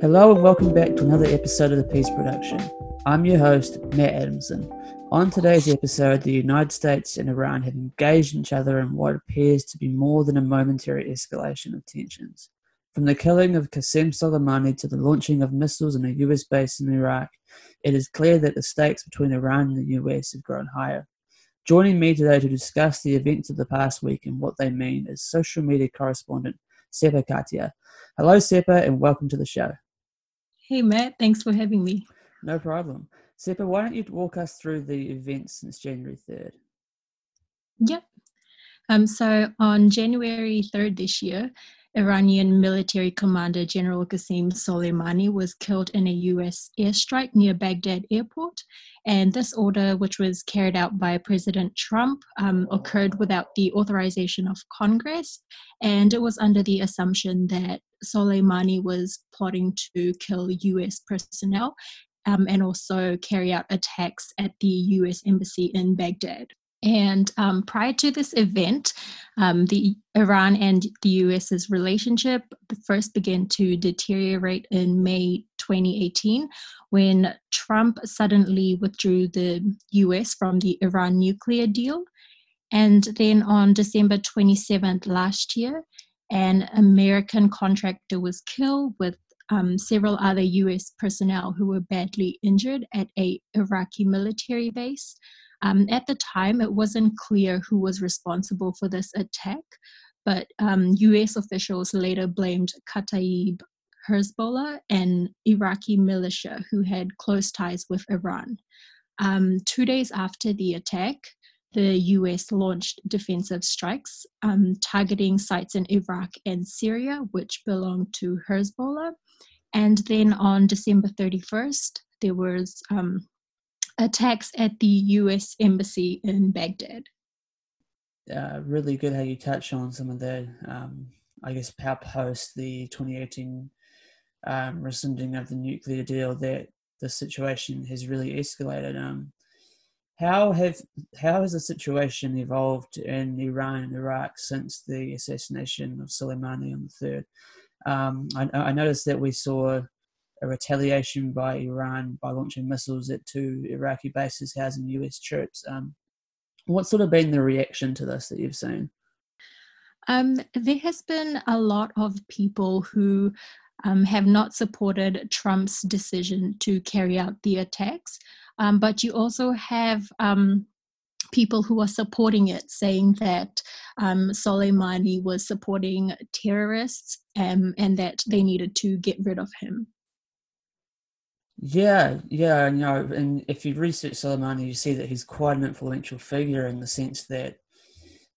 Hello and welcome back to another episode of the Peace Production. I'm your host, Matt Adamson. On today's episode, the United States and Iran have engaged each other in what appears to be more than a momentary escalation of tensions. From the killing of Qasem Soleimani to the launching of missiles in a US base in Iraq, it is clear that the stakes between Iran and the US have grown higher. Joining me today to discuss the events of the past week and what they mean is social media correspondent Sepa Katia. Hello, Sepa, and welcome to the show. Hey, Matt. Thanks for having me. No problem. Sepa, why don't you walk us through the events since January 3rd? Yep. Um, so on January 3rd this year, Iranian military commander General Qasem Soleimani was killed in a US airstrike near Baghdad airport. And this order, which was carried out by President Trump, um, occurred without the authorization of Congress. And it was under the assumption that Soleimani was plotting to kill US personnel um, and also carry out attacks at the US embassy in Baghdad. And um, prior to this event, um, the Iran and the US's relationship first began to deteriorate in May 2018 when Trump suddenly withdrew the US from the Iran nuclear deal. And then on December 27th last year, an American contractor was killed with um, several other US personnel who were badly injured at a Iraqi military base. Um, at the time, it wasn't clear who was responsible for this attack, but um, US officials later blamed Kataib Hezbollah, an Iraqi militia who had close ties with Iran. Um, two days after the attack, the US launched defensive strikes um, targeting sites in Iraq and Syria, which belonged to Hezbollah. And then on December 31st, there was um, attacks at the US embassy in Baghdad. Uh, really good how you touch on some of the, um, I guess, post the 2018 um, rescinding of the nuclear deal that the situation has really escalated. Um, how have how has the situation evolved in Iran and Iraq since the assassination of Soleimani on the third? Um, I, I, noticed that we saw a retaliation by Iran by launching missiles at two Iraqi bases housing US troops. Um, what's sort of been the reaction to this that you've seen? Um, there has been a lot of people who um, have not supported Trump's decision to carry out the attacks, um, but you also have um, people who are supporting it, saying that um, Soleimani was supporting terrorists um, and that they needed to get rid of him. Yeah, yeah, you know, and if you research Soleimani, you see that he's quite an influential figure in the sense that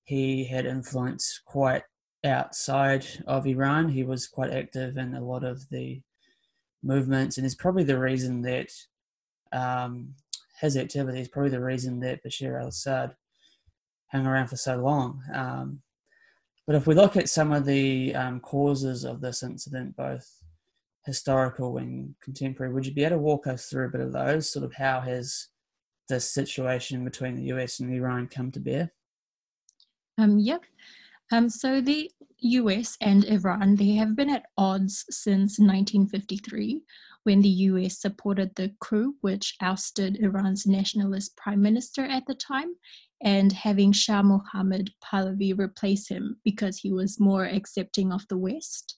he had influence quite outside of Iran. He was quite active in a lot of the movements, and is probably the reason that um, his activity is probably the reason that Bashar al-Assad hung around for so long. Um, but if we look at some of the um, causes of this incident, both historical and contemporary, would you be able to walk us through a bit of those? Sort of how has this situation between the US and Iran come to bear? Um, yep. Um, so the US and Iran, they have been at odds since 1953 when the US supported the coup, which ousted Iran's nationalist prime minister at the time, and having Shah Mohammad Pahlavi replace him because he was more accepting of the West.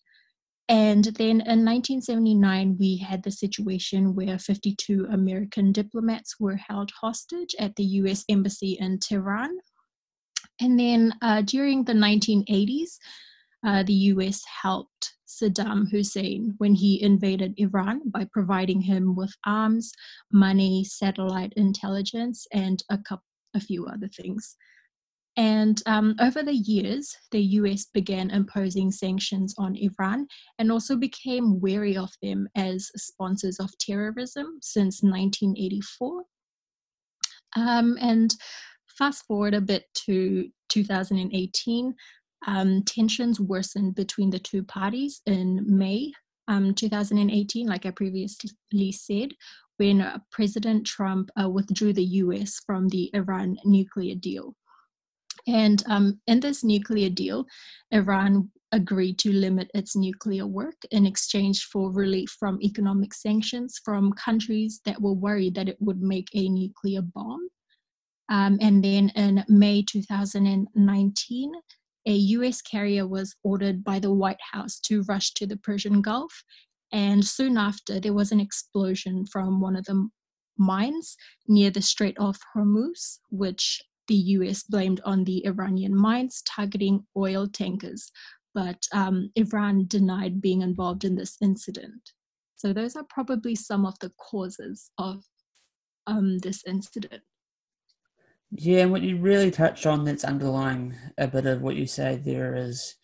And then in 1979, we had the situation where 52 American diplomats were held hostage at the US Embassy in Tehran. And then uh, during the 1980s, uh, the US helped Saddam Hussein when he invaded Iran by providing him with arms, money, satellite intelligence, and a, couple, a few other things. And um, over the years, the US began imposing sanctions on Iran and also became wary of them as sponsors of terrorism since 1984. Um, and fast forward a bit to 2018, um, tensions worsened between the two parties in May um, 2018, like I previously said, when uh, President Trump uh, withdrew the US from the Iran nuclear deal. And um, in this nuclear deal, Iran agreed to limit its nuclear work in exchange for relief from economic sanctions from countries that were worried that it would make a nuclear bomb. Um, and then in May 2019, a US carrier was ordered by the White House to rush to the Persian Gulf. And soon after, there was an explosion from one of the mines near the Strait of Hormuz, which the US blamed on the Iranian mines targeting oil tankers. But um, Iran denied being involved in this incident. So, those are probably some of the causes of um, this incident. Yeah, and what you really touched on that's underlying a bit of what you say there is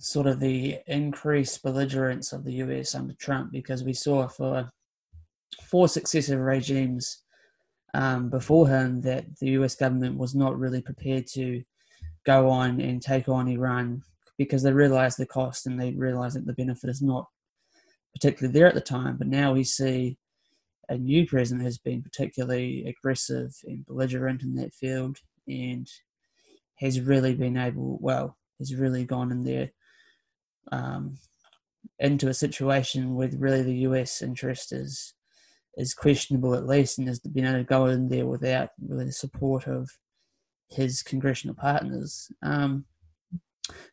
sort of the increased belligerence of the US under Trump because we saw for four successive regimes um, before him that the US government was not really prepared to go on and take on Iran because they realized the cost and they realized that the benefit is not particularly there at the time. But now we see a new president has been particularly aggressive and belligerent in that field and has really been able, well, has really gone in there um, into a situation where really the US interest is is questionable at least and has been able to go in there without really the support of his congressional partners. Um,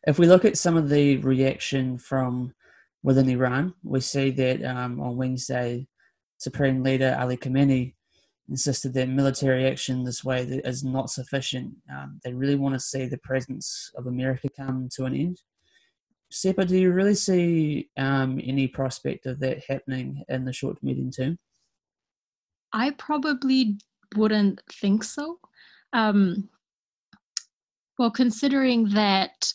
if we look at some of the reaction from within Iran, we see that um, on Wednesday Supreme Leader Ali Khamenei insisted that military action this way is not sufficient. Um, they really want to see the presence of America come to an end. Sepa, do you really see um, any prospect of that happening in the short to medium term? I probably wouldn't think so. Um, well, considering that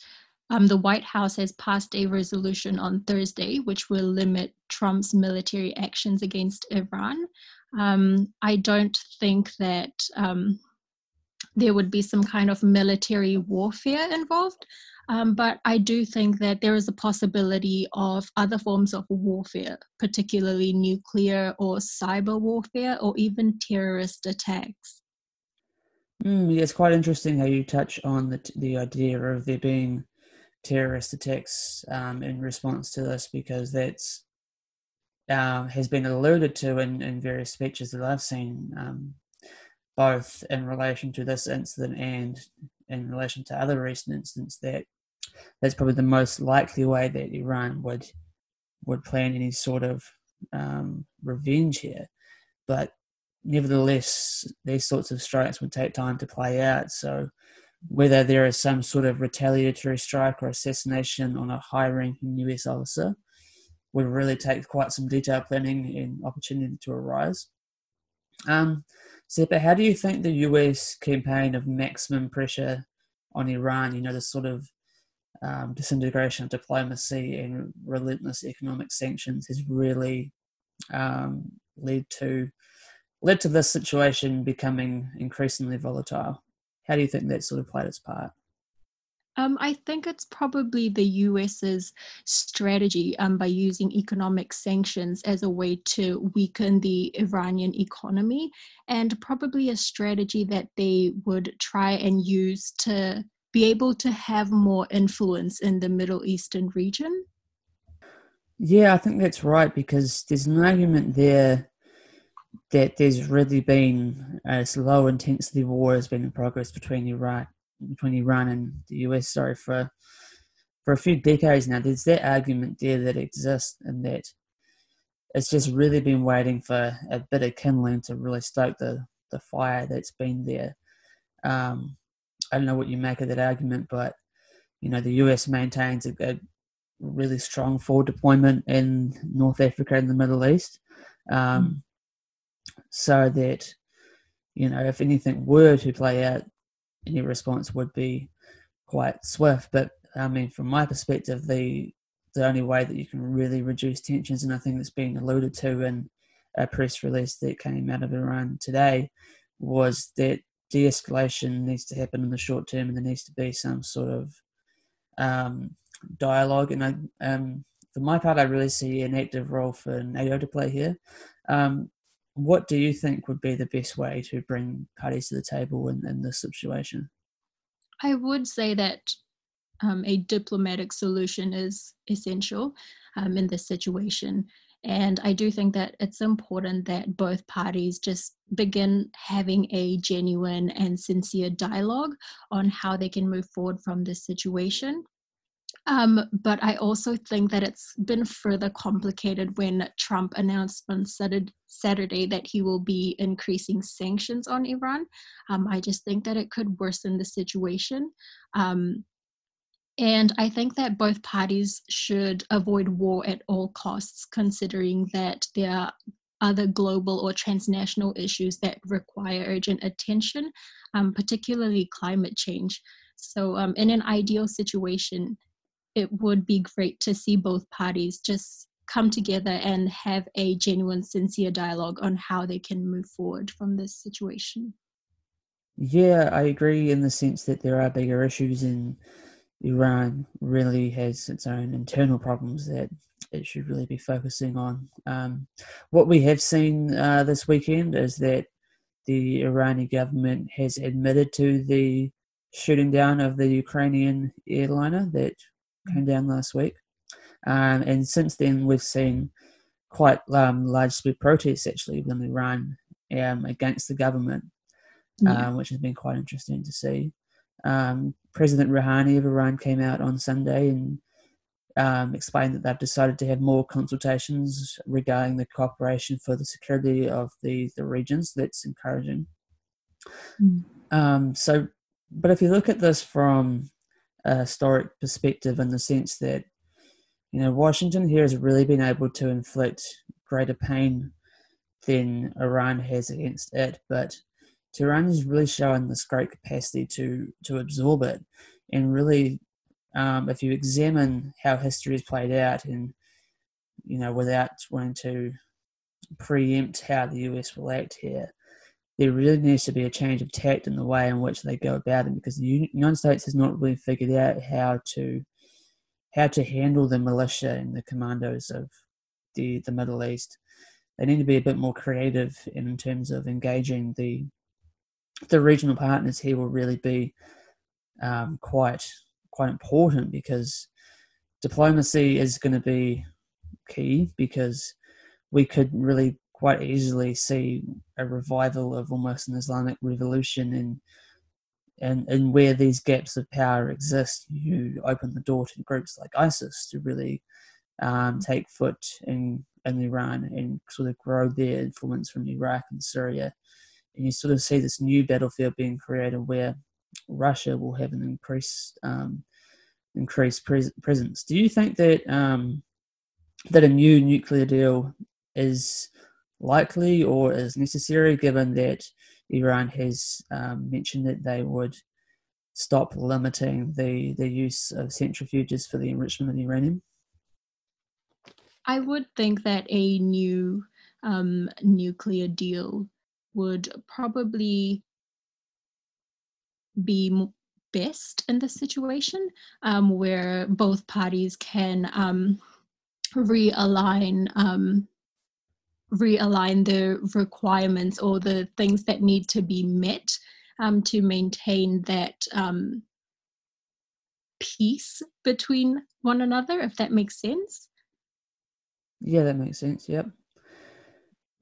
um, the White House has passed a resolution on Thursday which will limit Trump's military actions against Iran. Um, I don't think that um, there would be some kind of military warfare involved, um, but I do think that there is a possibility of other forms of warfare, particularly nuclear or cyber warfare or even terrorist attacks. Mm, it's quite interesting how you touch on the, the idea of there being terrorist attacks um, in response to this because that's um, has been alluded to in, in various speeches that I've seen, um, both in relation to this incident and in relation to other recent incidents. That that's probably the most likely way that Iran would would plan any sort of um, revenge here, but nevertheless, these sorts of strikes would take time to play out. So whether there is some sort of retaliatory strike or assassination on a high ranking US officer would really take quite some detailed planning and opportunity to arise. Um, how do you think the US campaign of maximum pressure on Iran, you know, the sort of um, disintegration of diplomacy and relentless economic sanctions has really um, led to led to this situation becoming increasingly volatile? How do you think that sort of played its part? Um, I think it's probably the US's strategy um, by using economic sanctions as a way to weaken the Iranian economy, and probably a strategy that they would try and use to be able to have more influence in the Middle Eastern region. Yeah, I think that's right because there's an argument there that there's really been a low intensity war has been in progress between Iraq, between Iran and the US. Sorry for for a few decades now. There's that argument there that exists, and that it's just really been waiting for a bit of kindling to really stoke the the fire that's been there. Um, I don't know what you make of that argument, but you know the US maintains a, a really strong forward deployment in North Africa and the Middle East. Um, mm so that you know if anything were to play out, any response would be quite swift. But I mean, from my perspective, the the only way that you can really reduce tensions, and I think that's being alluded to in a press release that came out of Iran today, was that de-escalation needs to happen in the short term, and there needs to be some sort of um, dialogue. And I, um, for my part, I really see an active role for NATO to play here. Um, what do you think would be the best way to bring parties to the table in, in this situation? I would say that um, a diplomatic solution is essential um, in this situation. And I do think that it's important that both parties just begin having a genuine and sincere dialogue on how they can move forward from this situation. Um, but I also think that it's been further complicated when Trump announced on Saturday that he will be increasing sanctions on Iran. Um, I just think that it could worsen the situation. Um, and I think that both parties should avoid war at all costs, considering that there are other global or transnational issues that require urgent attention, um, particularly climate change. So, um, in an ideal situation, it would be great to see both parties just come together and have a genuine, sincere dialogue on how they can move forward from this situation. Yeah, I agree in the sense that there are bigger issues in Iran really has its own internal problems that it should really be focusing on. Um, what we have seen uh, this weekend is that the Iranian government has admitted to the shooting down of the Ukrainian airliner that came down last week. Um, and since then, we've seen quite um, large scale protests actually within Iran um, against the government, yeah. Um, which has been quite interesting to see. Um, President Rouhani of Iran came out on Sunday and um, explained that they've decided to have more consultations regarding the cooperation for the security of the, the regions. That's encouraging. Mm. Um, so, but if you look at this from a historic perspective, in the sense that you know Washington here has really been able to inflict greater pain than Iran has against it, but Tehran has really shown this great capacity to to absorb it, and really, um, if you examine how history has played out, and you know, without wanting to preempt how the US will act here, there really needs to be a change of tact in the way in which they go about it, because the United States has not really figured out how to how to handle the militia and the commandos of the the Middle East. They need to be a bit more creative in terms of engaging the the regional partners here will really be um, quite quite important because diplomacy is going to be key because we could really quite easily see a revival of almost an Islamic revolution and and and where these gaps of power exist, you open the door to groups like ISIS to really um, take foot in in Iran and sort of grow their influence from Iraq and Syria and you sort of see this new battlefield being created where Russia will have an increased um, increased pres- presence. Do you think that um, that a new nuclear deal is likely or is necessary, given that Iran has um, mentioned that they would stop limiting the the use of centrifuges for the enrichment of uranium? I would think that a new um, nuclear deal would probably be best in this situation um, where both parties can um, realign um, realign the requirements or the things that need to be met um, to maintain that um, peace between one another if that makes sense yeah that makes sense yep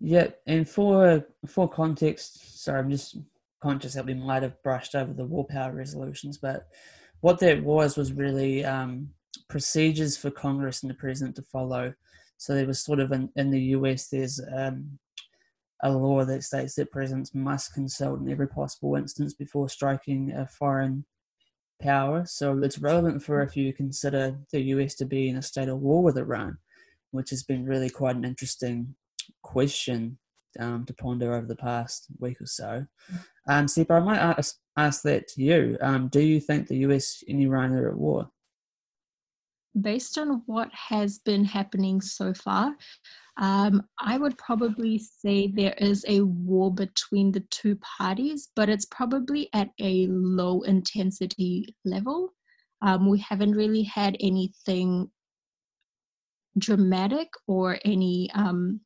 Yep. and for for context, sorry, I'm just conscious that we might have brushed over the war power resolutions, but what that was was really um, procedures for Congress and the president to follow. So there was sort of in, in the US, there's um, a law that states that presidents must consult in every possible instance before striking a foreign power. So it's relevant for if you consider the US to be in a state of war with Iran, which has been really quite an interesting question um, to ponder over the past week or so. Um, Sepa, I might ask, ask that to you. Um, do you think the US and Iran are at war? Based on what has been happening so far, um, I would probably say there is a war between the two parties, but it's probably at a low intensity level. Um, we haven't really had anything dramatic or any um,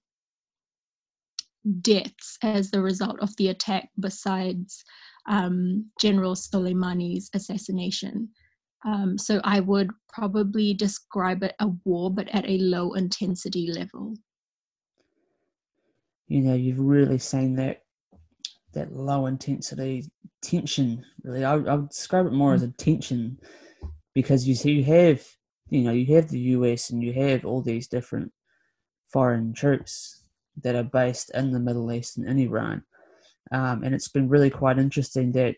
deaths as the result of the attack besides um, General Soleimani's assassination. Um, so I would probably describe it a war, but at a low intensity level. You know, you've really seen that that low intensity tension. Really, I, I would describe it more mm-hmm. as a tension because you see, you have you know you have the US and you have all these different foreign troops that are based in the Middle East and in Iran, um, and it's been really quite interesting that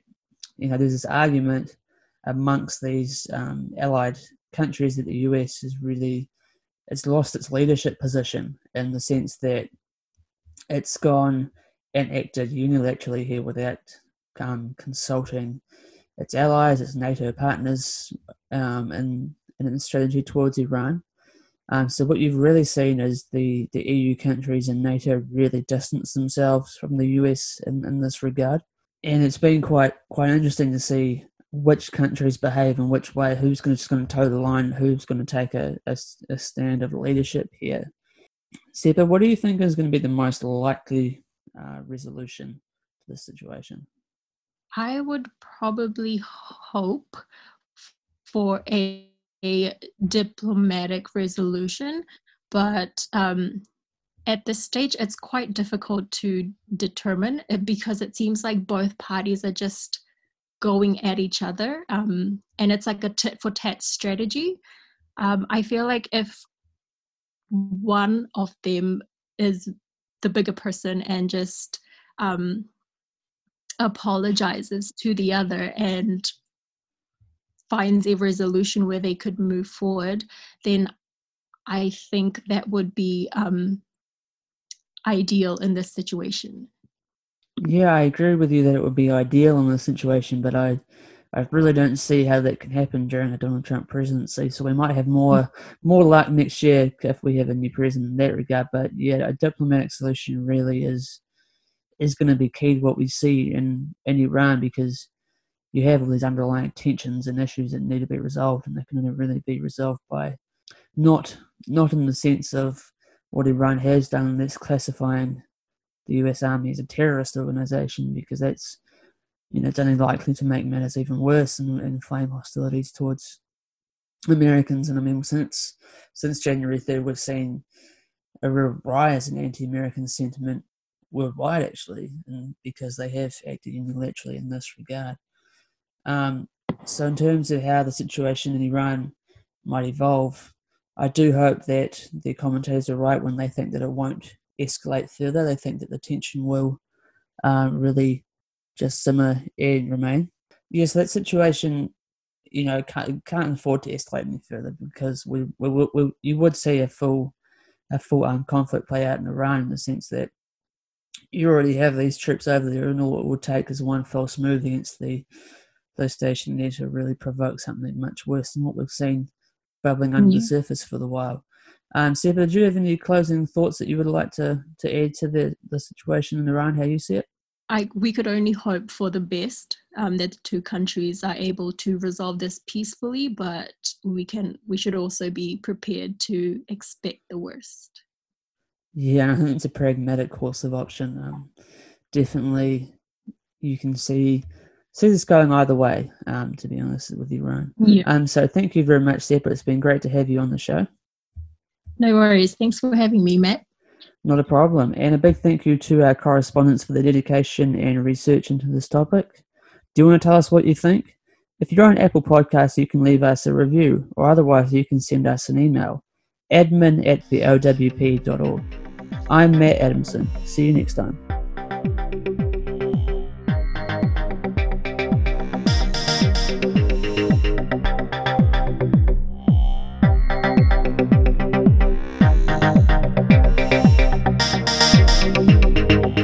you know there's this argument amongst these um, allied countries that the US has really it's lost its leadership position in the sense that it's gone and acted unilaterally here without um, consulting its allies, its NATO partners, um, and, and its strategy towards Iran. Um, so what you've really seen is the, the EU countries and NATO really distance themselves from the US in, in this regard. And it's been quite quite interesting to see which countries behave in which way, who's going to, just going to toe the line, who's going to take a, a, a stand of leadership here. Sepa, what do you think is going to be the most likely uh, resolution to this situation? I would probably hope for a, a diplomatic resolution, but um, at this stage, it's quite difficult to determine uh, because it seems like both parties are just going at each other um, and it's like a tit for tat strategy. Um, i feel like if one of them is the bigger person and just um, apologizes to the other and finds a resolution where they could move forward then i think that would be um, ideal in this situation yeah, I agree with you that it would be ideal in this situation, but I, I really don't see how that can happen during a Donald Trump presidency. So we might have more more luck next year if we have a new president in that regard. But yeah, a diplomatic solution really is is going to be key to what we see in in Iran because you have all these underlying tensions and issues that need to be resolved, and they can only really be resolved by not not in the sense of what Iran has done, that's classifying the US Army is a terrorist organization because that's you know it's only likely to make matters even worse and, inflame hostilities towards Americans. And I mean, since since January third, we've seen a real rise in anti-American sentiment worldwide, actually, because they have acted unilaterally in this regard. Um, so, in terms of how the situation in Iran might evolve, I do hope that the commentators are right when they think that it won't escalate further. They think that the tension will um, really just simmer and remain. Yes, yeah, so that situation, you know, can't, can't afford to escalate any further because we, we, we, we you would see a full a full um, conflict play out in Iran in the sense that you already have these troops over there, and all it would take is one false move against the those station there to really provoke something much worse than what we've seen bubbling under yeah. the surface for the while. Um, Sepa, do you have any closing thoughts that you would like to, to add to the, the situation in Iran, how you see it? I, we could only hope for the best um, that the two countries are able to resolve this peacefully, but we can we should also be prepared to expect the worst. Yeah, I think it's a pragmatic course of option. Um, definitely, you can see see this going either way. Um, to be honest with Iran. Yeah. Um, so thank you very much, Sepa. It's been great to have you on the show. No worries. Thanks for having me, Matt. Not a problem. And a big thank you to our correspondents for the dedication and research into this topic. Do you want to tell us what you think? If you're on Apple Podcasts, you can leave us a review, or otherwise, you can send us an email admin at the OWP.org. I'm Matt Adamson. See you next time.